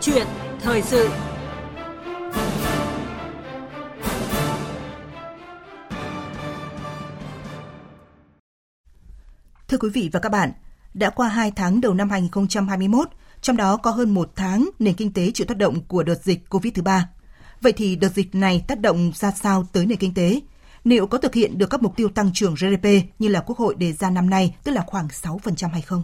chuyện thời sự Thưa quý vị và các bạn, đã qua 2 tháng đầu năm 2021, trong đó có hơn một tháng nền kinh tế chịu tác động của đợt dịch COVID thứ ba. Vậy thì đợt dịch này tác động ra sao tới nền kinh tế? Liệu có thực hiện được các mục tiêu tăng trưởng GDP như là Quốc hội đề ra năm nay, tức là khoảng 6% hay không?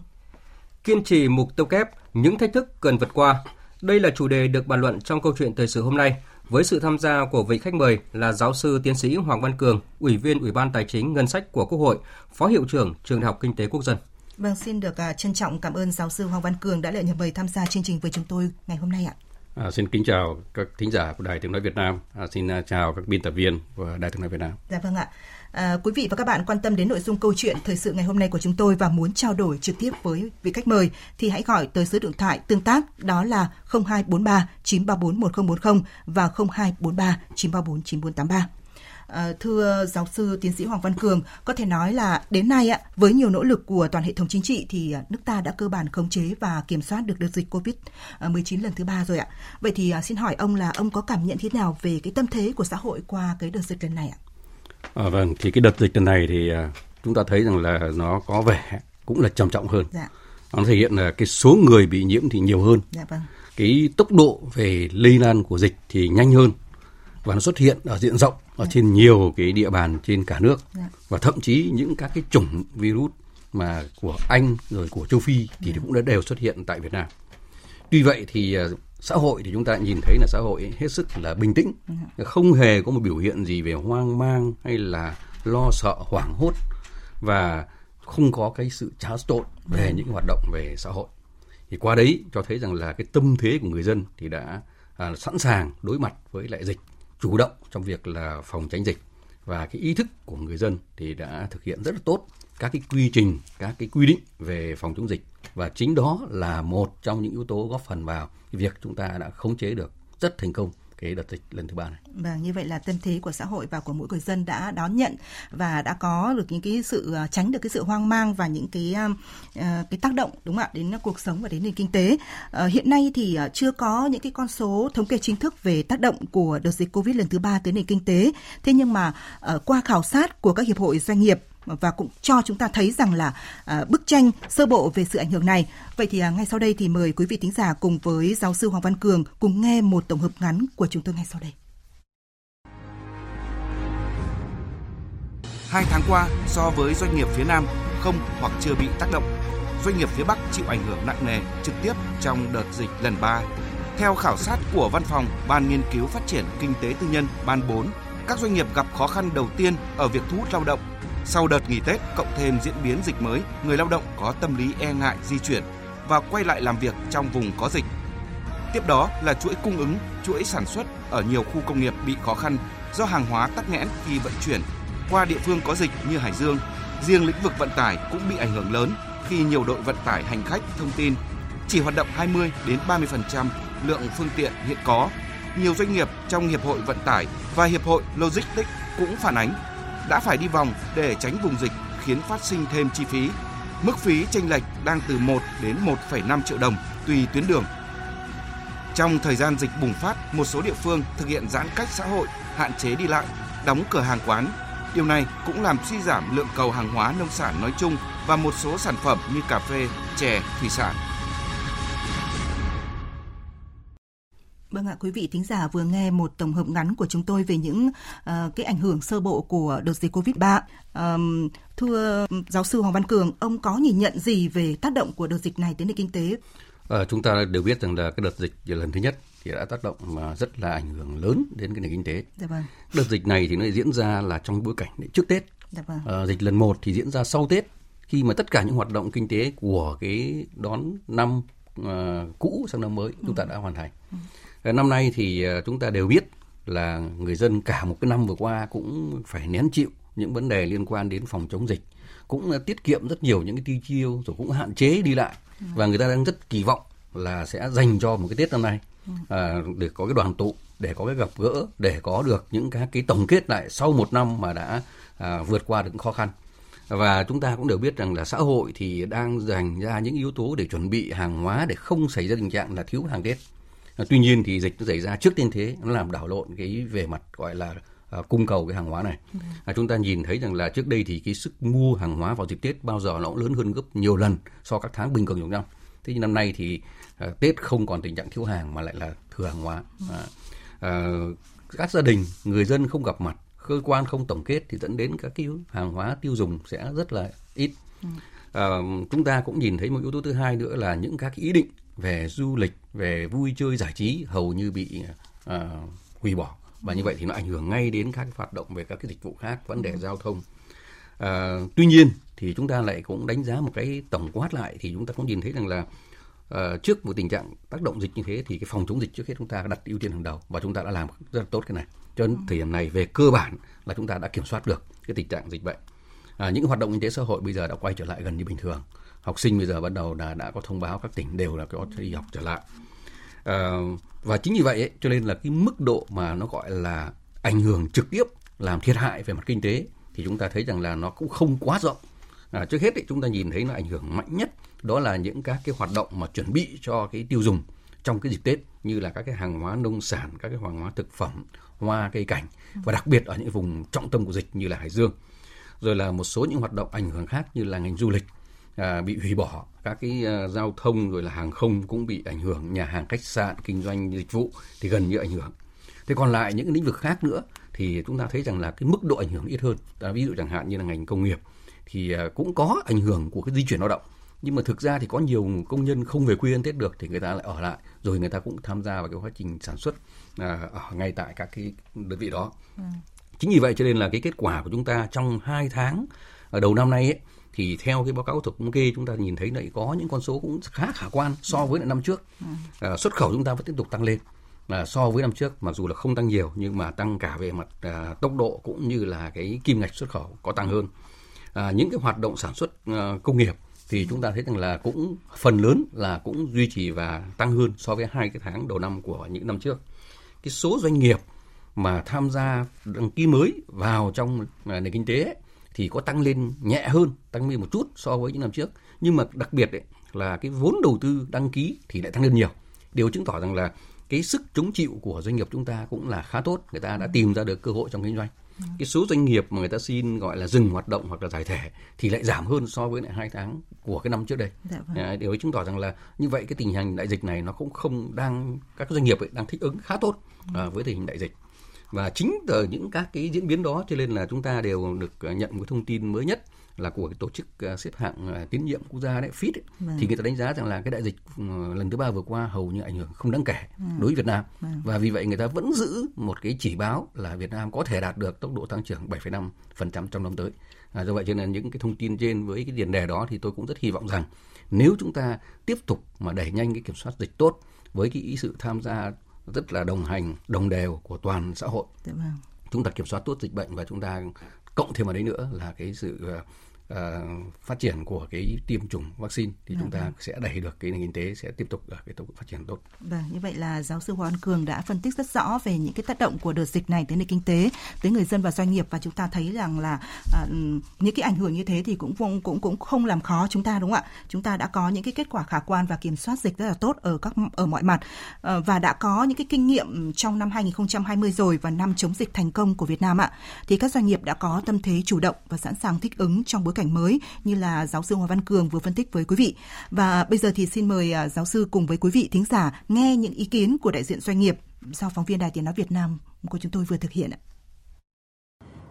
Kiên trì mục tiêu kép, những thách thức cần vượt qua. Đây là chủ đề được bàn luận trong câu chuyện thời sự hôm nay với sự tham gia của vị khách mời là giáo sư tiến sĩ Hoàng Văn Cường, Ủy viên Ủy ban Tài chính Ngân sách của Quốc hội, Phó Hiệu trưởng Trường Đại học Kinh tế Quốc dân. Vâng, xin được uh, trân trọng cảm ơn giáo sư Hoàng Văn Cường đã nhận mời tham gia chương trình với chúng tôi ngày hôm nay ạ. À, xin kính chào các thính giả của Đài Tiếng Nói Việt Nam. À, xin uh, chào các biên tập viên của Đài Tiếng Nói Việt Nam. Dạ vâng ạ. À, quý vị và các bạn quan tâm đến nội dung câu chuyện thời sự ngày hôm nay của chúng tôi và muốn trao đổi trực tiếp với vị khách mời thì hãy gọi tới số điện thoại tương tác đó là 0243 934 1040 và 0243 934 9483. À, thưa giáo sư tiến sĩ Hoàng Văn Cường, có thể nói là đến nay ạ, với nhiều nỗ lực của toàn hệ thống chính trị thì à, nước ta đã cơ bản khống chế và kiểm soát được đợt dịch Covid-19 à, lần thứ ba rồi ạ. Vậy thì à, xin hỏi ông là ông có cảm nhận thế nào về cái tâm thế của xã hội qua cái đợt dịch lần này ạ? À, vâng, thì cái đợt dịch lần này thì uh, chúng ta thấy rằng là nó có vẻ cũng là trầm trọng hơn. Dạ. Nó thể hiện là cái số người bị nhiễm thì nhiều hơn. Dạ vâng. Cái tốc độ về lây lan của dịch thì nhanh hơn và nó xuất hiện ở diện rộng ở dạ. trên nhiều cái địa bàn trên cả nước dạ. và thậm chí những các cái chủng virus mà của Anh rồi của châu Phi thì dạ. cũng đã đều xuất hiện tại Việt Nam. Tuy vậy thì uh, xã hội thì chúng ta nhìn thấy là xã hội hết sức là bình tĩnh ừ. không hề có một biểu hiện gì về hoang mang hay là lo sợ hoảng hốt và không có cái sự tráo trộn về ừ. những hoạt động về xã hội thì qua đấy cho thấy rằng là cái tâm thế của người dân thì đã à, sẵn sàng đối mặt với lại dịch chủ động trong việc là phòng tránh dịch và cái ý thức của người dân thì đã thực hiện rất là tốt các cái quy trình các cái quy định về phòng chống dịch và chính đó là một trong những yếu tố góp phần vào việc chúng ta đã khống chế được rất thành công cái đợt dịch lần thứ ba này. Vâng, như vậy là tâm thế của xã hội và của mỗi người dân đã đón nhận và đã có được những cái sự à, tránh được cái sự hoang mang và những cái à, à, cái tác động đúng không ạ đến cuộc sống và đến nền kinh tế. Ờ, hiện nay thì chưa có những cái con số thống kê chính thức về tác động của đợt dịch Covid lần thứ ba tới nền kinh tế. Thế nhưng mà ờ, qua khảo sát của các hiệp hội doanh nghiệp và cũng cho chúng ta thấy rằng là à, bức tranh sơ bộ về sự ảnh hưởng này. Vậy thì à, ngay sau đây thì mời quý vị thính giả cùng với giáo sư Hoàng Văn Cường cùng nghe một tổng hợp ngắn của chúng tôi ngay sau đây. Hai tháng qua, so với doanh nghiệp phía Nam không hoặc chưa bị tác động, doanh nghiệp phía Bắc chịu ảnh hưởng nặng nề trực tiếp trong đợt dịch lần 3. Theo khảo sát của Văn phòng Ban Nghiên cứu Phát triển Kinh tế Tư nhân Ban 4, các doanh nghiệp gặp khó khăn đầu tiên ở việc thu hút lao động sau đợt nghỉ Tết cộng thêm diễn biến dịch mới, người lao động có tâm lý e ngại di chuyển và quay lại làm việc trong vùng có dịch. Tiếp đó là chuỗi cung ứng, chuỗi sản xuất ở nhiều khu công nghiệp bị khó khăn do hàng hóa tắc nghẽn khi vận chuyển qua địa phương có dịch như Hải Dương. Riêng lĩnh vực vận tải cũng bị ảnh hưởng lớn khi nhiều đội vận tải hành khách thông tin chỉ hoạt động 20 đến 30% lượng phương tiện hiện có. Nhiều doanh nghiệp trong hiệp hội vận tải và hiệp hội logistics cũng phản ánh đã phải đi vòng để tránh vùng dịch khiến phát sinh thêm chi phí. Mức phí chênh lệch đang từ 1 đến 1,5 triệu đồng tùy tuyến đường. Trong thời gian dịch bùng phát, một số địa phương thực hiện giãn cách xã hội, hạn chế đi lại, đóng cửa hàng quán. Điều này cũng làm suy giảm lượng cầu hàng hóa nông sản nói chung và một số sản phẩm như cà phê, chè, thủy sản. Vâng ạ, quý vị thính giả vừa nghe một tổng hợp ngắn của chúng tôi về những uh, cái ảnh hưởng sơ bộ của đợt dịch Covid-3. Um, thưa giáo sư Hoàng Văn Cường, ông có nhìn nhận gì về tác động của đợt dịch này đến nền kinh tế? À, chúng ta đều biết rằng là cái đợt dịch lần thứ nhất thì đã tác động mà rất là ảnh hưởng lớn đến cái nền kinh tế. Dạ vâng. Đợt dịch này thì nó diễn ra là trong bối cảnh trước Tết. Dạ vâng. À, dịch lần một thì diễn ra sau Tết khi mà tất cả những hoạt động kinh tế của cái đón năm uh, cũ sang năm mới ừ. chúng ta đã hoàn thành. Ừ. Năm nay thì ờ, chúng ta đều biết là người dân cả một cái năm vừa qua cũng phải nén chịu những vấn đề liên quan đến phòng chống dịch cũng tiết kiệm rất nhiều những cái tiêu rồi cũng hạn chế đi lại và người ta đang rất kỳ vọng là sẽ dành cho một cái Tết năm nay à, để có cái đoàn tụ để có cái gặp gỡ để có được những cái cái tổng kết lại sau một năm mà đã à, vượt qua được khó khăn và chúng ta cũng đều biết rằng là xã hội thì đang dành ra những yếu tố để chuẩn bị hàng hóa để không xảy ra tình trạng là thiếu hàng Tết tuy nhiên thì dịch nó xảy ra trước tiên thế nó làm đảo lộn cái về mặt gọi là À, cung cầu cái hàng hóa này. À, chúng ta nhìn thấy rằng là trước đây thì cái sức mua hàng hóa vào dịp Tết bao giờ nó cũng lớn hơn gấp nhiều lần so các tháng bình thường trong năm. Thế nhưng năm nay thì à, Tết không còn tình trạng thiếu hàng mà lại là thừa hàng hóa. À, à, các gia đình, người dân không gặp mặt, cơ quan không tổng kết thì dẫn đến các cái hàng hóa tiêu dùng sẽ rất là ít. À, chúng ta cũng nhìn thấy một yếu tố thứ hai nữa là những các ý định về du lịch, về vui chơi giải trí hầu như bị à, hủy bỏ và như vậy thì nó ảnh hưởng ngay đến các hoạt động về các cái dịch vụ khác vấn đề ừ. giao thông à, tuy nhiên thì chúng ta lại cũng đánh giá một cái tổng quát lại thì chúng ta cũng nhìn thấy rằng là uh, trước một tình trạng tác động dịch như thế thì cái phòng chống dịch trước hết chúng ta đặt ưu tiên hàng đầu và chúng ta đã làm rất là tốt cái này cho đến thời điểm này về cơ bản là chúng ta đã kiểm soát được cái tình trạng dịch bệnh. À, những hoạt động kinh tế xã hội bây giờ đã quay trở lại gần như bình thường. Học sinh bây giờ bắt đầu đã đã có thông báo các tỉnh đều là có đi học trở lại. À, và chính vì vậy ấy, cho nên là cái mức độ mà nó gọi là ảnh hưởng trực tiếp làm thiệt hại về mặt kinh tế thì chúng ta thấy rằng là nó cũng không quá rộng. À, trước hết ấy, chúng ta nhìn thấy nó ảnh hưởng mạnh nhất đó là những các cái hoạt động mà chuẩn bị cho cái tiêu dùng trong cái dịp Tết như là các cái hàng hóa nông sản, các cái hàng hóa thực phẩm, hoa cây cảnh và đặc biệt ở những vùng trọng tâm của dịch như là Hải Dương. Rồi là một số những hoạt động ảnh hưởng khác như là ngành du lịch à, bị hủy bỏ các cái uh, giao thông rồi là hàng không cũng bị ảnh hưởng nhà hàng khách sạn kinh doanh dịch vụ thì gần như ảnh hưởng. Thế còn lại những lĩnh vực khác nữa thì chúng ta thấy rằng là cái mức độ ảnh hưởng ít hơn. À, ví dụ chẳng hạn như là ngành công nghiệp thì uh, cũng có ảnh hưởng của cái di chuyển lao động. Nhưng mà thực ra thì có nhiều công nhân không về quê ăn tết được thì người ta lại ở lại rồi người ta cũng tham gia vào cái quá trình sản xuất ở ngay tại các cái đơn vị đó. Ừ. chính vì vậy cho nên là cái kết quả của chúng ta trong hai tháng ở đầu năm nay ấy, thì theo cái báo cáo thống kê chúng ta nhìn thấy lại có những con số cũng khá khả quan so với năm trước. À, xuất khẩu chúng ta vẫn tiếp tục tăng lên. Là so với năm trước mặc dù là không tăng nhiều nhưng mà tăng cả về mặt à, tốc độ cũng như là cái kim ngạch xuất khẩu có tăng hơn. À, những cái hoạt động sản xuất à, công nghiệp thì chúng ta thấy rằng là cũng phần lớn là cũng duy trì và tăng hơn so với hai cái tháng đầu năm của những năm trước cái số doanh nghiệp mà tham gia đăng ký mới vào trong à, nền kinh tế ấy, thì có tăng lên nhẹ hơn, tăng lên một chút so với những năm trước. Nhưng mà đặc biệt ấy, là cái vốn đầu tư đăng ký thì lại tăng lên nhiều. Điều chứng tỏ rằng là cái sức chống chịu của doanh nghiệp chúng ta cũng là khá tốt. Người ta đã tìm ra được cơ hội trong kinh doanh. Cái số doanh nghiệp mà người ta xin gọi là dừng hoạt động hoặc là giải thể thì lại giảm hơn so với lại hai tháng của cái năm trước đây. Dạ vâng. Điều ấy chứng tỏ rằng là như vậy cái tình hình đại dịch này nó cũng không đang các doanh nghiệp ấy đang thích ứng khá tốt à, với tình hình đại dịch và chính từ những các cái diễn biến đó cho nên là chúng ta đều được nhận một thông tin mới nhất là của cái tổ chức à, xếp hạng à, tín nhiệm quốc gia đấy FIT ấy, vâng. thì người ta đánh giá rằng là cái đại dịch lần thứ ba vừa qua hầu như ảnh hưởng không đáng kể vâng. đối với Việt Nam vâng. và vì vậy người ta vẫn giữ một cái chỉ báo là Việt Nam có thể đạt được tốc độ tăng trưởng 7,5% trong năm tới. À, do vậy cho nên những cái thông tin trên với cái tiền đề đó thì tôi cũng rất hy vọng rằng nếu chúng ta tiếp tục mà đẩy nhanh cái kiểm soát dịch tốt với cái ý sự tham gia rất là đồng hành đồng đều của toàn xã hội dạ vâng. chúng ta kiểm soát tốt dịch bệnh và chúng ta cộng thêm vào đấy nữa là cái sự ờ, uh, phát triển của cái tiêm chủng vaccine thì à, chúng ta vâng. sẽ đẩy được cái nền kinh tế sẽ tiếp tục ở cái tốc độ phát triển tốt. Vâng, như vậy là giáo sư Hoàng Cường đã phân tích rất rõ về những cái tác động của đợt dịch này tới nền kinh tế, tới người dân và doanh nghiệp và chúng ta thấy rằng là uh, những cái ảnh hưởng như thế thì cũng cũng cũng cũng không làm khó chúng ta đúng không ạ? Chúng ta đã có những cái kết quả khả quan và kiểm soát dịch rất là tốt ở các ở mọi mặt uh, và đã có những cái kinh nghiệm trong năm 2020 rồi và năm chống dịch thành công của Việt Nam ạ. Thì các doanh nghiệp đã có tâm thế chủ động và sẵn sàng thích ứng trong bối cảnh mới như là giáo sư Hoàng Văn Cường vừa phân tích với quý vị. Và bây giờ thì xin mời à, giáo sư cùng với quý vị thính giả nghe những ý kiến của đại diện doanh nghiệp do phóng viên Đài Tiếng Nói Việt Nam của chúng tôi vừa thực hiện.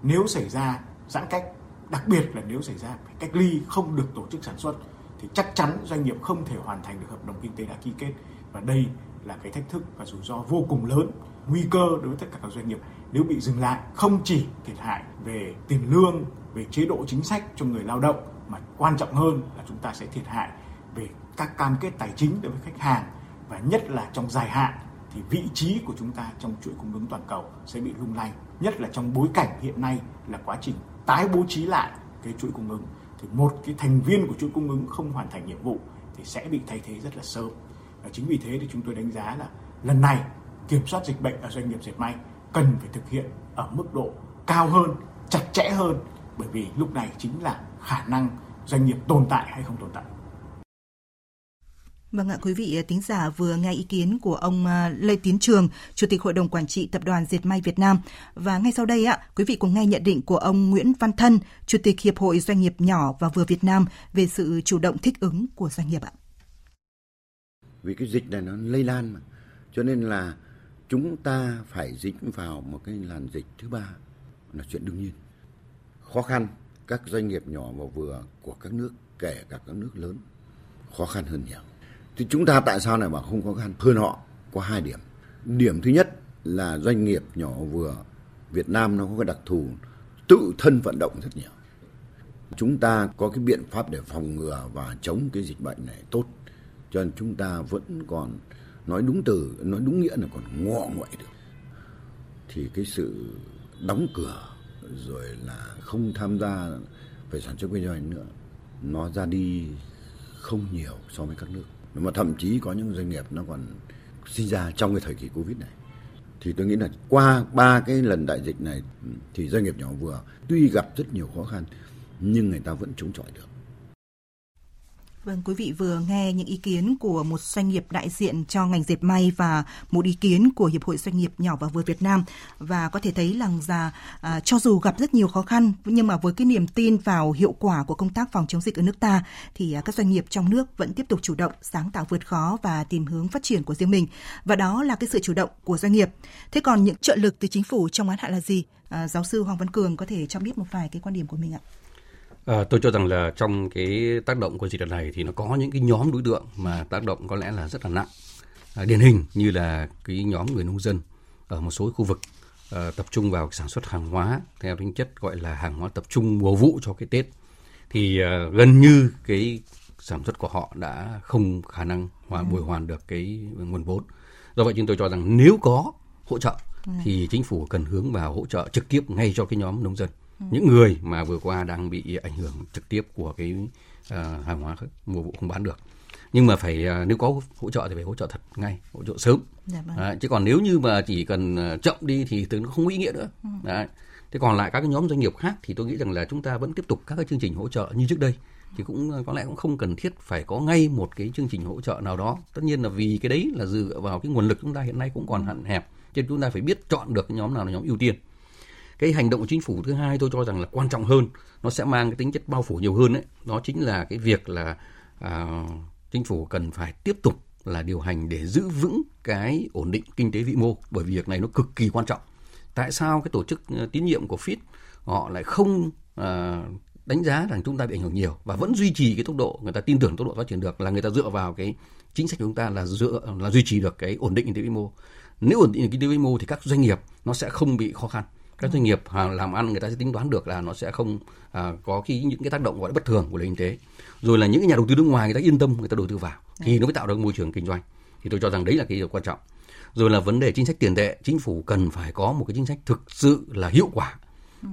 Nếu xảy ra giãn cách, đặc biệt là nếu xảy ra cách ly không được tổ chức sản xuất thì chắc chắn doanh nghiệp không thể hoàn thành được hợp đồng kinh tế đã ký kết và đây là cái thách thức và rủi ro vô cùng lớn nguy cơ đối với tất cả các doanh nghiệp nếu bị dừng lại không chỉ thiệt hại về tiền lương về chế độ chính sách cho người lao động, mà quan trọng hơn là chúng ta sẽ thiệt hại về các cam kết tài chính đối với khách hàng, và nhất là trong dài hạn thì vị trí của chúng ta trong chuỗi cung ứng toàn cầu sẽ bị lung lay, nhất là trong bối cảnh hiện nay là quá trình tái bố trí lại cái chuỗi cung ứng. Thì một cái thành viên của chuỗi cung ứng không hoàn thành nhiệm vụ thì sẽ bị thay thế rất là sớm. Và chính vì thế thì chúng tôi đánh giá là lần này kiểm soát dịch bệnh ở doanh nghiệp dệt may cần phải thực hiện ở mức độ cao hơn, chặt chẽ hơn bởi vì lúc này chính là khả năng doanh nghiệp tồn tại hay không tồn tại Vâng ạ, quý vị tính giả vừa nghe ý kiến của ông à, Lê Tiến Trường, Chủ tịch Hội đồng Quản trị Tập đoàn Diệt May Việt Nam. Và ngay sau đây, ạ, quý vị cùng nghe nhận định của ông Nguyễn Văn Thân, Chủ tịch Hiệp hội Doanh nghiệp nhỏ và vừa Việt Nam về sự chủ động thích ứng của doanh nghiệp ạ. Vì cái dịch này nó lây lan mà, cho nên là chúng ta phải dính vào một cái làn dịch thứ ba là chuyện đương nhiên. Khó khăn, các doanh nghiệp nhỏ và vừa của các nước, kể cả các nước lớn, khó khăn hơn nhiều. Thì chúng ta tại sao lại mà không khó khăn? Hơn họ, có hai điểm. Điểm thứ nhất là doanh nghiệp nhỏ vừa Việt Nam nó có cái đặc thù, tự thân vận động rất nhiều. Chúng ta có cái biện pháp để phòng ngừa và chống cái dịch bệnh này tốt, cho nên chúng ta vẫn còn nói đúng từ, nói đúng nghĩa là còn ngọ nguậy được. Thì cái sự đóng cửa rồi là không tham gia về sản xuất kinh doanh nữa, nó ra đi không nhiều so với các nước. Mà thậm chí có những doanh nghiệp nó còn sinh ra trong cái thời kỳ covid này. Thì tôi nghĩ là qua ba cái lần đại dịch này thì doanh nghiệp nhỏ vừa tuy gặp rất nhiều khó khăn, nhưng người ta vẫn chống chọi được. Vâng, quý vị vừa nghe những ý kiến của một doanh nghiệp đại diện cho ngành dệt may và một ý kiến của Hiệp hội Doanh nghiệp nhỏ và vừa Việt Nam và có thể thấy rằng là à, cho dù gặp rất nhiều khó khăn nhưng mà với cái niềm tin vào hiệu quả của công tác phòng chống dịch ở nước ta thì à, các doanh nghiệp trong nước vẫn tiếp tục chủ động sáng tạo vượt khó và tìm hướng phát triển của riêng mình và đó là cái sự chủ động của doanh nghiệp. Thế còn những trợ lực từ chính phủ trong ngắn hạn là gì? À, giáo sư Hoàng Văn Cường có thể cho biết một vài cái quan điểm của mình ạ. À, tôi cho rằng là trong cái tác động của dịch lần này thì nó có những cái nhóm đối tượng mà tác động có lẽ là rất là nặng. À, điển hình như là cái nhóm người nông dân ở một số khu vực à, tập trung vào sản xuất hàng hóa theo tính chất gọi là hàng hóa tập trung mùa vụ cho cái Tết thì à, gần như cái sản xuất của họ đã không khả năng hòa ừ. bồi hoàn được cái nguồn vốn. Do vậy chúng tôi cho rằng nếu có hỗ trợ ừ. thì chính phủ cần hướng vào hỗ trợ trực tiếp ngay cho cái nhóm nông dân những người mà vừa qua đang bị ảnh hưởng trực tiếp của cái uh, hàng hóa mùa vụ không bán được nhưng mà phải uh, nếu có hỗ trợ thì phải hỗ trợ thật ngay hỗ trợ sớm dạ vâng. à, chứ còn nếu như mà chỉ cần uh, chậm đi thì từ nó không có ý nghĩa nữa ừ. Đấy. thế còn lại các cái nhóm doanh nghiệp khác thì tôi nghĩ rằng là chúng ta vẫn tiếp tục các cái chương trình hỗ trợ như trước đây thì cũng có lẽ cũng không cần thiết phải có ngay một cái chương trình hỗ trợ nào đó tất nhiên là vì cái đấy là dựa vào cái nguồn lực chúng ta hiện nay cũng còn ừ. hạn hẹp cho nên chúng ta phải biết chọn được cái nhóm nào là nhóm ưu tiên cái hành động của chính phủ thứ hai tôi cho rằng là quan trọng hơn nó sẽ mang cái tính chất bao phủ nhiều hơn đấy đó chính là cái việc là à, chính phủ cần phải tiếp tục là điều hành để giữ vững cái ổn định kinh tế vĩ mô bởi vì việc này nó cực kỳ quan trọng. Tại sao cái tổ chức ờ, tín nhiệm của Fitch họ lại không à, đánh giá rằng chúng ta bị ảnh hưởng nhiều và vẫn duy trì cái tốc độ người ta tin tưởng tốc độ phát triển được là người ta dựa vào cái chính sách của chúng ta là dựa là duy trì được cái ổn định kinh tế vĩ mô. Nếu ổn định kinh tế vĩ mô thì các doanh nghiệp nó sẽ không bị khó khăn các doanh nghiệp làm ăn người ta sẽ tính toán được là nó sẽ không à, có cái những cái tác động gọi là bất thường của nền kinh tế. Rồi là những cái nhà đầu tư nước ngoài người ta yên tâm người ta đầu tư vào thì nó mới tạo được môi trường kinh doanh. Thì tôi cho rằng đấy là cái điều quan trọng. Rồi là vấn đề chính sách tiền tệ chính phủ cần phải có một cái chính sách thực sự là hiệu quả.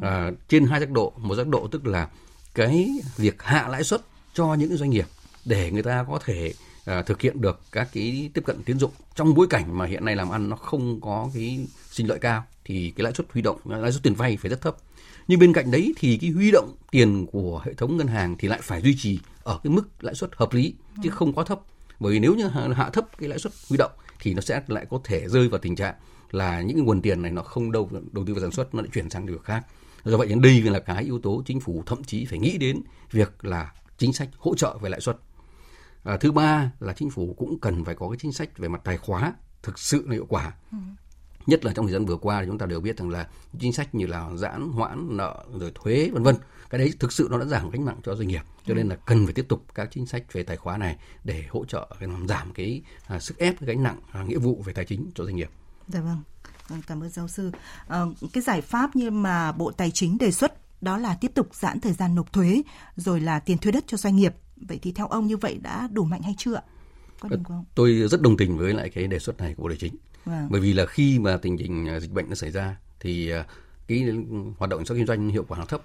À, trên hai giác độ một giác độ tức là cái việc hạ lãi suất cho những doanh nghiệp để người ta có thể à, thực hiện được các cái tiếp cận tiến dụng. Trong bối cảnh mà hiện nay làm ăn nó không có cái sinh lợi cao thì cái lãi suất huy động lãi suất tiền vay phải rất thấp. Nhưng bên cạnh đấy thì cái huy động tiền của hệ thống ngân hàng thì lại phải duy trì ở cái mức lãi suất hợp lý chứ ừ. không quá thấp. Bởi vì nếu như hạ thấp cái lãi suất huy động thì nó sẽ lại có thể rơi vào tình trạng là những cái nguồn tiền này nó không đâu đầu tư vào sản xuất nó lại chuyển sang điều khác. Do vậy đến đây là cái yếu tố chính phủ thậm chí phải nghĩ đến việc là chính sách hỗ trợ về lãi suất à, thứ ba là chính phủ cũng cần phải có cái chính sách về mặt tài khóa thực sự là hiệu quả ừ nhất là trong thời gian vừa qua thì chúng ta đều biết rằng là chính sách như là giãn hoãn nợ rồi thuế vân vân cái đấy thực sự nó đã giảm gánh nặng cho doanh nghiệp cho nên là cần phải tiếp tục các chính sách về tài khoá này để hỗ trợ làm giảm cái à, sức ép cái gánh nặng à, nghĩa vụ về tài chính cho doanh nghiệp. Dạ vâng. vâng cảm ơn giáo sư. À, cái giải pháp như mà Bộ Tài chính đề xuất đó là tiếp tục giãn thời gian nộp thuế rồi là tiền thuê đất cho doanh nghiệp. Vậy thì theo ông như vậy đã đủ mạnh hay chưa? Có không? Tôi rất đồng tình với lại cái đề xuất này của Bộ Tài chính Vâng. Bởi vì là khi mà tình hình à, dịch bệnh nó xảy ra thì à, cái hoạt động sản kinh doanh hiệu quả nó thấp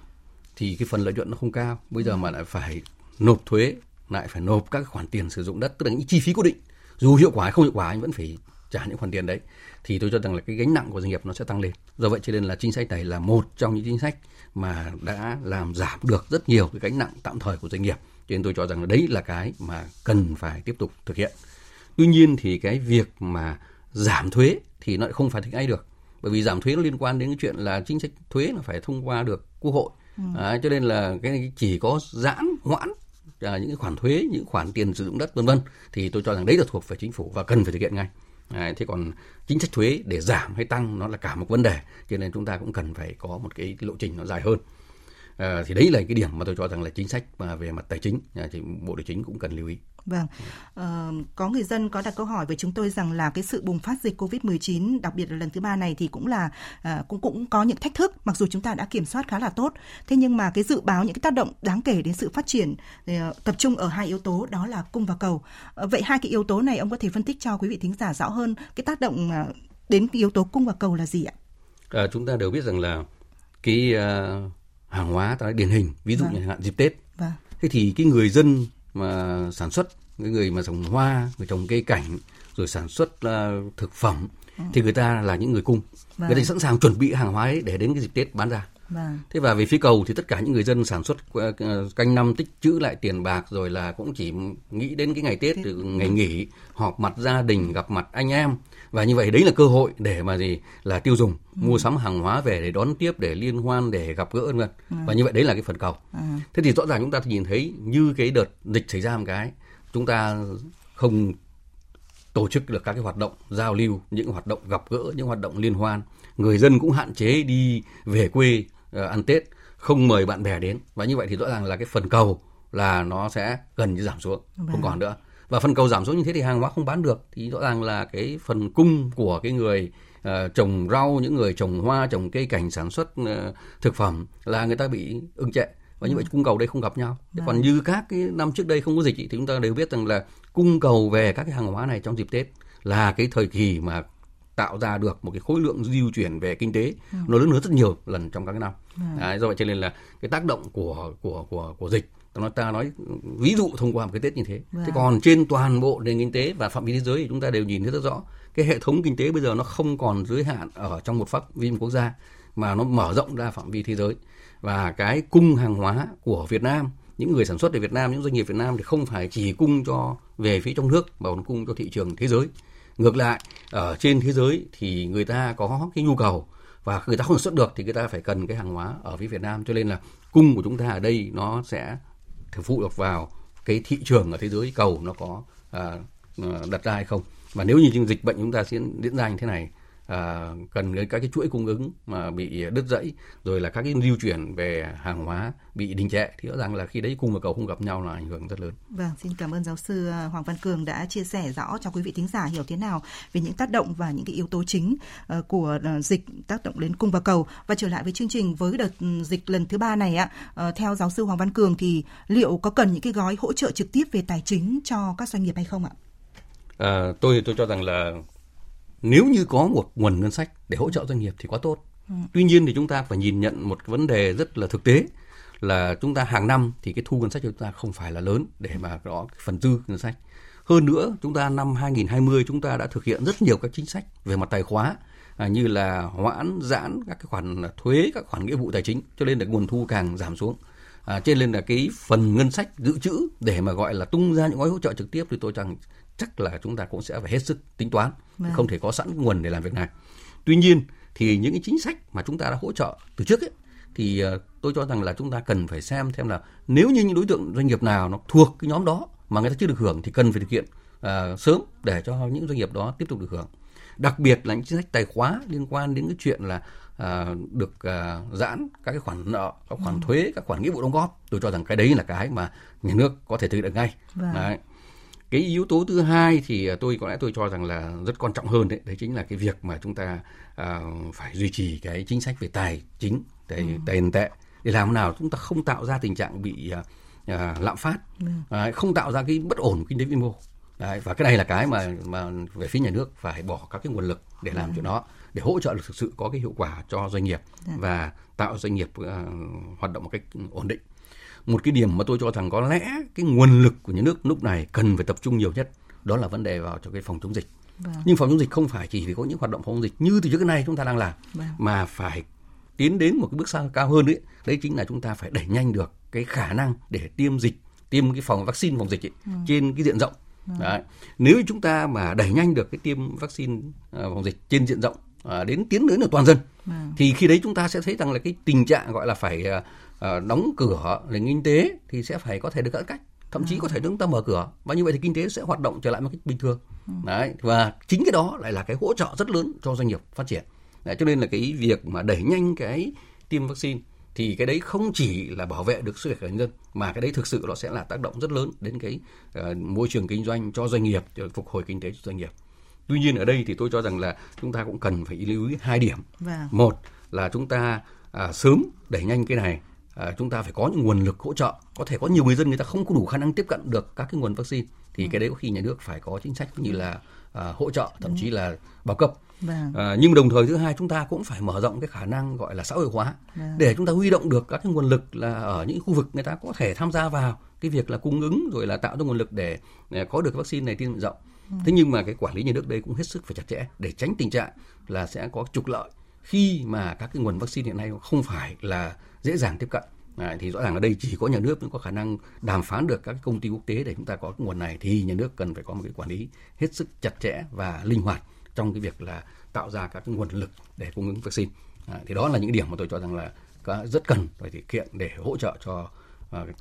thì cái phần lợi nhuận nó không cao. Bây giờ mà lại phải nộp thuế, lại phải nộp các khoản tiền sử dụng đất tức là những chi phí cố định. Dù hiệu quả hay không hiệu quả anh vẫn phải trả những khoản tiền đấy thì tôi cho rằng là cái gánh nặng của doanh nghiệp nó sẽ tăng lên. Do vậy cho nên là chính sách này là một trong những chính sách mà đã làm giảm được rất nhiều cái gánh nặng tạm thời của doanh nghiệp cho nên tôi cho rằng là đấy là cái mà cần phải tiếp tục thực hiện. Tuy nhiên thì cái việc mà giảm thuế thì nó lại không phải thực ngay được. Bởi vì giảm thuế nó liên quan đến cái chuyện là chính sách thuế nó phải thông qua được quốc hội. Ừ. à, cho nên là cái chỉ có giãn hoãn à, những cái khoản thuế những khoản tiền sử dụng đất vân vân. Thì tôi cho rằng đấy là thuộc về chính phủ và cần phải thực hiện ngay. À, thế còn chính sách thuế để giảm hay tăng nó là cả một vấn đề. Cho nên chúng ta cũng cần phải có một cái lộ trình nó dài hơn à, thì đấy là cái điểm mà tôi cho rằng là chính sách mà về mặt tài chính thì bộ tài chính cũng cần lưu ý Vâng, ờ, có người dân có đặt câu hỏi với chúng tôi rằng là cái sự bùng phát dịch Covid-19, đặc biệt là lần thứ ba này thì cũng là à, cũng cũng có những thách thức, mặc dù chúng ta đã kiểm soát khá là tốt. Thế nhưng mà cái dự báo những cái tác động đáng kể đến sự phát triển uh, tập trung ở hai yếu tố đó là cung và cầu. Uh, vậy hai cái yếu tố này ông có thể phân tích cho quý vị thính giả rõ hơn cái tác động uh, đến cái yếu tố cung và cầu là gì ạ? À, chúng ta đều biết rằng là cái uh, hàng hóa ta điển hình, ví dụ vâng. như hạn dịp Tết. Vâng. Thế thì cái người dân mà sản xuất cái người mà trồng hoa người trồng cây cảnh rồi sản xuất uh, thực phẩm ừ. thì người ta là những người cung vâng. người ta sẵn sàng chuẩn bị hàng hóa ấy để đến cái dịp tết bán ra Vâng. Thế và về phía cầu thì tất cả những người dân sản xuất ờ, canh năm tích trữ lại tiền bạc rồi là cũng chỉ nghĩ đến cái ngày Tết, Tết. ngày nghỉ, họp mặt gia đình, gặp mặt anh em và như vậy đấy là cơ hội để mà gì là tiêu dùng, ừ. mua sắm hàng hóa về để đón tiếp, để liên hoan, để gặp gỡ vân ừ. và như vậy đấy là cái phần cầu. Ừ. Thế thì rõ ràng chúng ta nhìn thấy như cái đợt dịch xảy ra một cái chúng ta không tổ chức được các cái hoạt động giao lưu, những hoạt động gặp gỡ, những hoạt động liên hoan. Người dân cũng hạn chế đi về quê uh, ăn Tết, không mời bạn bè đến. Và như vậy thì rõ ràng là cái phần cầu là nó sẽ gần như giảm xuống, không vâng. còn nữa. Và phần cầu giảm xuống như thế thì hàng hóa không bán được thì rõ ràng là cái phần cung của cái người uh, trồng rau, những người trồng hoa, trồng cây cảnh sản xuất uh, thực phẩm là người ta bị ưng trệ và như vậy cung cầu đây không gặp nhau. Thế còn như các cái năm trước đây không có dịch thì chúng ta đều biết rằng là cung cầu về các cái hàng hóa này trong dịp Tết là cái thời kỳ mà tạo ra được một cái khối lượng di chuyển về kinh tế ừ. nó lớn hơn rất nhiều lần trong các cái năm. Ừ. Đấy, do vậy cho nên là cái tác động của của của của dịch nó ta nói ví dụ thông qua một cái Tết như thế. Vâng. Thế còn trên toàn bộ nền kinh tế và phạm vi thế giới thì chúng ta đều nhìn thấy rất rõ cái hệ thống kinh tế bây giờ nó không còn giới hạn ở trong một pháp vi một quốc gia mà nó mở rộng ra phạm vi thế giới và cái cung hàng hóa của Việt Nam những người sản xuất ở Việt Nam những doanh nghiệp Việt Nam thì không phải chỉ cung cho về phía trong nước mà còn cung cho thị trường thế giới ngược lại ở trên thế giới thì người ta có cái nhu cầu và người ta không sản xuất được thì người ta phải cần cái hàng hóa ở phía Việt Nam cho nên là cung của chúng ta ở đây nó sẽ phụ thuộc vào cái thị trường ở thế giới cầu nó có à, à đặt ra hay không. Và nếu như dịch bệnh chúng ta diễn diễn ra như thế này à, cần các cái chuỗi cung ứng mà bị đứt gãy rồi là các cái lưu chuyển về hàng hóa bị đình trệ thì rõ ràng là khi đấy cung và cầu không gặp nhau là ảnh hưởng rất lớn. Vâng, xin cảm ơn giáo sư à, Hoàng Văn Cường đã chia sẻ rõ cho quý vị thính giả hiểu thế nào về những tác động và những cái yếu tố chính à, của dịch tác động đến cung và cầu. Và trở lại với chương trình với đợt ừ, dịch lần thứ ba này ạ, theo giáo sư Hoàng Văn Cường thì liệu có cần những cái gói hỗ trợ trực tiếp về tài chính cho các doanh nghiệp hay không ạ? À, tôi tôi cho rằng là nếu như có một nguồn ngân sách để hỗ trợ doanh nghiệp thì quá tốt. Ừ. Tuy nhiên thì chúng ta phải nhìn nhận một vấn đề rất là thực tế là chúng ta hàng năm thì cái thu ngân sách của chúng ta không phải là lớn để mà có phần dư ngân sách. Hơn nữa, chúng ta năm 2020 chúng ta đã thực hiện rất nhiều các chính sách về mặt tài khóa à, như là hoãn giãn các cái khoản thuế, các khoản nghĩa vụ tài chính cho nên là nguồn thu càng giảm xuống. À, trên lên là cái phần ngân sách dự trữ để mà gọi là tung ra những gói hỗ trợ trực tiếp thì tôi rằng chắc là chúng ta cũng sẽ phải hết sức tính toán vâng. không thể có sẵn nguồn để làm việc này tuy nhiên thì những cái chính sách mà chúng ta đã hỗ trợ từ trước ấy, thì ờ, tôi cho rằng là chúng ta cần phải xem thêm là nếu như những đối tượng doanh nghiệp nào nó thuộc cái nhóm đó mà người ta chưa được hưởng thì cần phải thực hiện uh, sớm để cho những doanh nghiệp đó tiếp tục được hưởng đặc biệt là những chính sách tài khóa liên quan đến cái chuyện là uh, được uh, giãn các cái khoản nợ các khoản ừ. thuế các khoản nghĩa vụ đóng góp tôi cho rằng cái đấy là cái mà nhà nước có thể thực hiện được ngay vâng. đấy cái yếu tố thứ hai thì à, tôi có lẽ tôi cho rằng là rất quan trọng hơn đấy đấy chính là cái việc mà chúng ta à, phải duy trì cái chính sách về tài chính tài ừ. tiền tệ để làm nào chúng ta không tạo ra tình trạng bị à, à, lạm phát ừ. à, không tạo ra cái bất ổn kinh tế vĩ mô Đấy, và cái này là cái mà mà về phía nhà nước phải bỏ các cái nguồn lực để làm ừ. chuyện đó để hỗ trợ được thực sự có cái hiệu quả cho doanh nghiệp ừ. và tạo doanh nghiệp uh, hoạt động một cách ổn định một cái điểm mà tôi cho rằng có lẽ cái nguồn lực của nhà nước lúc này cần phải tập trung nhiều nhất đó là vấn đề vào cho cái phòng chống dịch vâng. nhưng phòng chống dịch không phải chỉ có những hoạt động phòng chống dịch như từ trước đến nay chúng ta đang làm vâng. mà phải tiến đến một cái bước xa cao hơn đấy đấy chính là chúng ta phải đẩy nhanh được cái khả năng để tiêm dịch tiêm cái phòng vaccine phòng dịch ấy, ừ. trên cái diện rộng ừ. Đấy. nếu chúng ta mà đẩy nhanh được cái tiêm vaccine uh, phòng dịch trên diện rộng uh, đến tiến đến được toàn dân ừ. thì khi đấy chúng ta sẽ thấy rằng là cái tình trạng gọi là phải uh, đóng cửa nền kinh tế thì sẽ phải có thể được giãn cách thậm chí có thể chúng ta mở cửa. Và như vậy thì kinh tế sẽ hoạt động trở lại một cách bình thường. Đấy và chính cái đó lại là cái hỗ trợ rất lớn cho doanh nghiệp phát triển. Đấy, cho nên là cái việc mà đẩy nhanh cái tiêm vaccine thì cái đấy không chỉ là bảo vệ được sức khỏe của nhân dân mà cái đấy thực sự nó sẽ là tác động rất lớn đến cái uh, môi trường kinh doanh cho doanh nghiệp phục hồi kinh tế cho doanh nghiệp. Tuy nhiên ở đây thì tôi cho rằng là chúng ta cũng cần phải lưu ý hai điểm. Vâng. một là chúng ta à, sớm đẩy nhanh cái này à, chúng ta phải có những nguồn lực hỗ trợ có thể có nhiều người dân người ta không có đủ khả năng tiếp cận được các cái nguồn vaccine thì ừ. cái đấy có khi nhà nước phải có chính sách như là à, hỗ trợ thậm Đúng. chí là bao cấp Vâng. À, nhưng đồng thời thứ hai chúng ta cũng phải mở rộng cái khả năng gọi là xã hội hóa vâng. để chúng ta huy động được các cái nguồn lực là ở những khu vực người ta có thể tham gia vào cái việc là cung ứng rồi là tạo ra nguồn lực để, để có được vaccine này tiêm rộng. Ừ. Thế nhưng mà cái quản lý nhà nước đây cũng hết sức phải chặt chẽ để tránh tình trạng là sẽ có trục lợi khi mà các cái nguồn vaccine hiện nay không phải là dễ dàng tiếp cận À, thì rõ ràng ở đây chỉ có nhà nước mới có khả năng đàm phán được các công ty quốc tế để chúng ta có cái nguồn này thì nhà nước cần phải có một cái quản lý hết sức chặt chẽ và linh hoạt trong cái việc là tạo ra các cái nguồn lực để cung ứng vaccine. À, thì đó là những điểm mà tôi cho rằng là rất cần phải thực hiện để hỗ trợ cho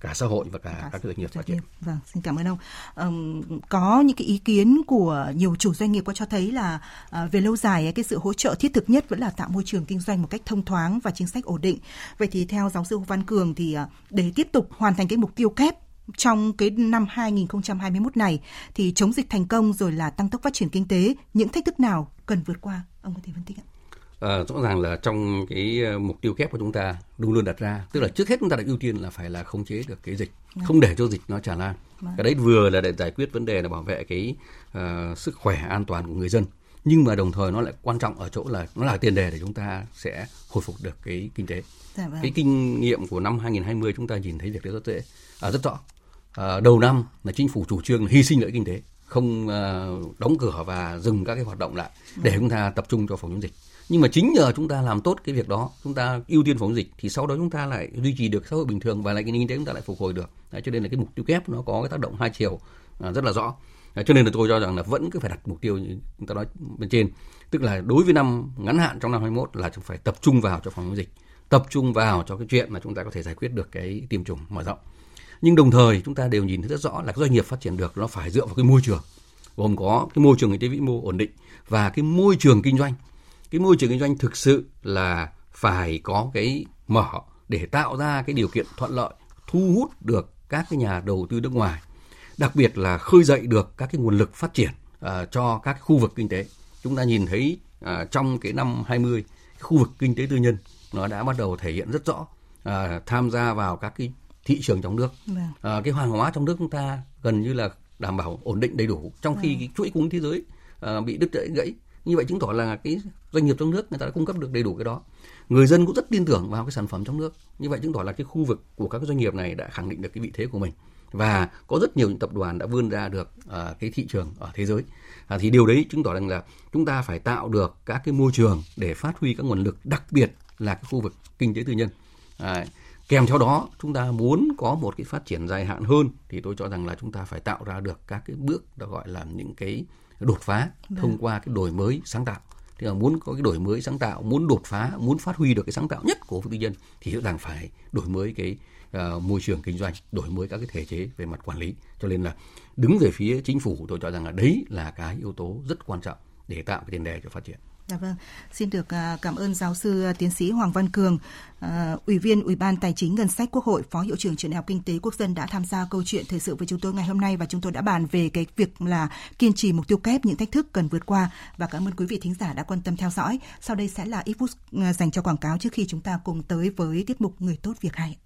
cả xã hội và cả các doanh nghiệp phát triển. Vâng, xin cảm ơn ông. Um, có những cái ý kiến của nhiều chủ doanh nghiệp có cho thấy là uh, về lâu dài cái sự hỗ trợ thiết thực nhất vẫn là tạo môi trường kinh doanh một cách thông thoáng và chính sách ổn định. Vậy thì theo giáo sư Hồ Văn Cường thì uh, để tiếp tục hoàn thành cái mục tiêu kép trong cái năm 2021 này thì chống dịch thành công rồi là tăng tốc phát triển kinh tế, những thách thức nào cần vượt qua? Ông có thể phân tích ạ? À, rõ ràng là trong cái ờ, mục tiêu kép của chúng ta luôn luôn đặt ra tức là trước hết chúng ta đã ưu tiên là phải là khống chế được cái dịch vâng. không để cho dịch nó tràn lan vâng. cái đấy vừa là để giải quyết vấn đề là bảo vệ cái uh, sức khỏe an toàn của người dân nhưng mà đồng thời nó lại quan trọng ở chỗ là nó là tiền đề để chúng ta sẽ hồi phục được cái kinh tế dạ vâng. cái kinh nghiệm của năm 2020 chúng ta nhìn thấy việc đấy rất dễ à, rất rõ à, đầu năm là chính phủ chủ trương hy sinh lợi kinh tế không uh, đóng cửa và dừng các cái hoạt động lại để vâng. chúng ta tập trung cho phòng chống dịch nhưng mà chính nhờ chúng ta làm tốt cái việc đó chúng ta ưu tiên phòng dịch thì sau đó chúng ta lại duy trì được xã hội bình thường và lại cái kinh tế chúng ta lại phục hồi được. Đấy, cho nên là cái mục tiêu kép nó có cái tác động hai chiều à, rất là rõ. À, cho nên là tôi cho rằng là vẫn cứ phải đặt mục tiêu như chúng ta nói bên trên. Tức là đối với năm ngắn hạn trong năm 21 là chúng phải tập trung vào cho phòng chống dịch tập trung vào cho cái chuyện mà chúng ta có thể giải quyết được cái tiêm chủng mở rộng. Nhưng đồng thời chúng ta đều nhìn thấy rất rõ là doanh nghiệp phát triển được nó phải dựa vào cái môi trường. Gồm có cái môi trường kinh tế vĩ mô ổn định và cái môi trường kinh doanh cái môi trường kinh doanh thực sự là phải có cái mở để tạo ra cái điều kiện thuận lợi thu hút được các cái nhà đầu tư nước ngoài đặc biệt là khơi dậy được các cái nguồn lực phát triển uh, cho các khu vực kinh tế. Chúng ta nhìn thấy uh, trong cái năm 20 khu vực kinh tế tư nhân nó đã bắt đầu thể hiện rất rõ uh, tham gia vào các cái thị trường trong nước. Uh, cái hàng hóa trong nước chúng ta gần như là đảm bảo ổn định đầy đủ. Trong khi vâng. cái chuỗi cung thế giới uh, bị đứt gãy như vậy chứng tỏ là cái doanh nghiệp trong nước người ta đã cung cấp được đầy đủ cái đó. Người dân cũng rất tin tưởng vào cái sản phẩm trong nước. Như vậy chứng tỏ là cái khu vực của các doanh nghiệp này đã khẳng định được cái vị thế của mình. Và có rất nhiều những tập đoàn đã vươn ra được uh, cái thị trường ở thế giới. À, thì điều đấy chứng tỏ rằng là chúng ta phải tạo được các cái môi trường để phát huy các nguồn lực đặc biệt là cái khu vực kinh tế tư nhân. À, kèm theo đó chúng ta muốn có một cái phát triển dài hạn hơn thì tôi cho rằng là chúng ta phải tạo ra được các cái bước được gọi là những cái đột phá Đấy. thông qua cái đổi mới sáng tạo. Thì là muốn có cái đổi mới sáng tạo muốn đột phá muốn phát huy được cái sáng tạo nhất của tư nhân thì rõ ràng phải đổi mới cái uh, môi trường kinh doanh đổi mới các cái thể chế về mặt quản lý. Cho nên là đứng về phía chính phủ tôi cho rằng là đấy là cái yếu tố rất quan trọng để tạo cái tiền đề cho phát triển Dạ vâng, xin được à, cảm ơn giáo sư à, tiến sĩ Hoàng Văn Cường, à, Ủy viên Ủy ban Tài chính Ngân sách Quốc hội, Phó Hiệu trưởng Trường Đại học Kinh tế Quốc dân đã tham gia câu chuyện thời sự với chúng tôi ngày hôm nay và chúng tôi đã bàn về cái việc là kiên trì mục tiêu kép những thách thức cần vượt qua và cảm ơn quý vị thính giả đã quan tâm theo dõi. Sau đây sẽ là ít phút dành cho quảng cáo trước khi chúng ta cùng tới với tiết mục Người tốt việc hay.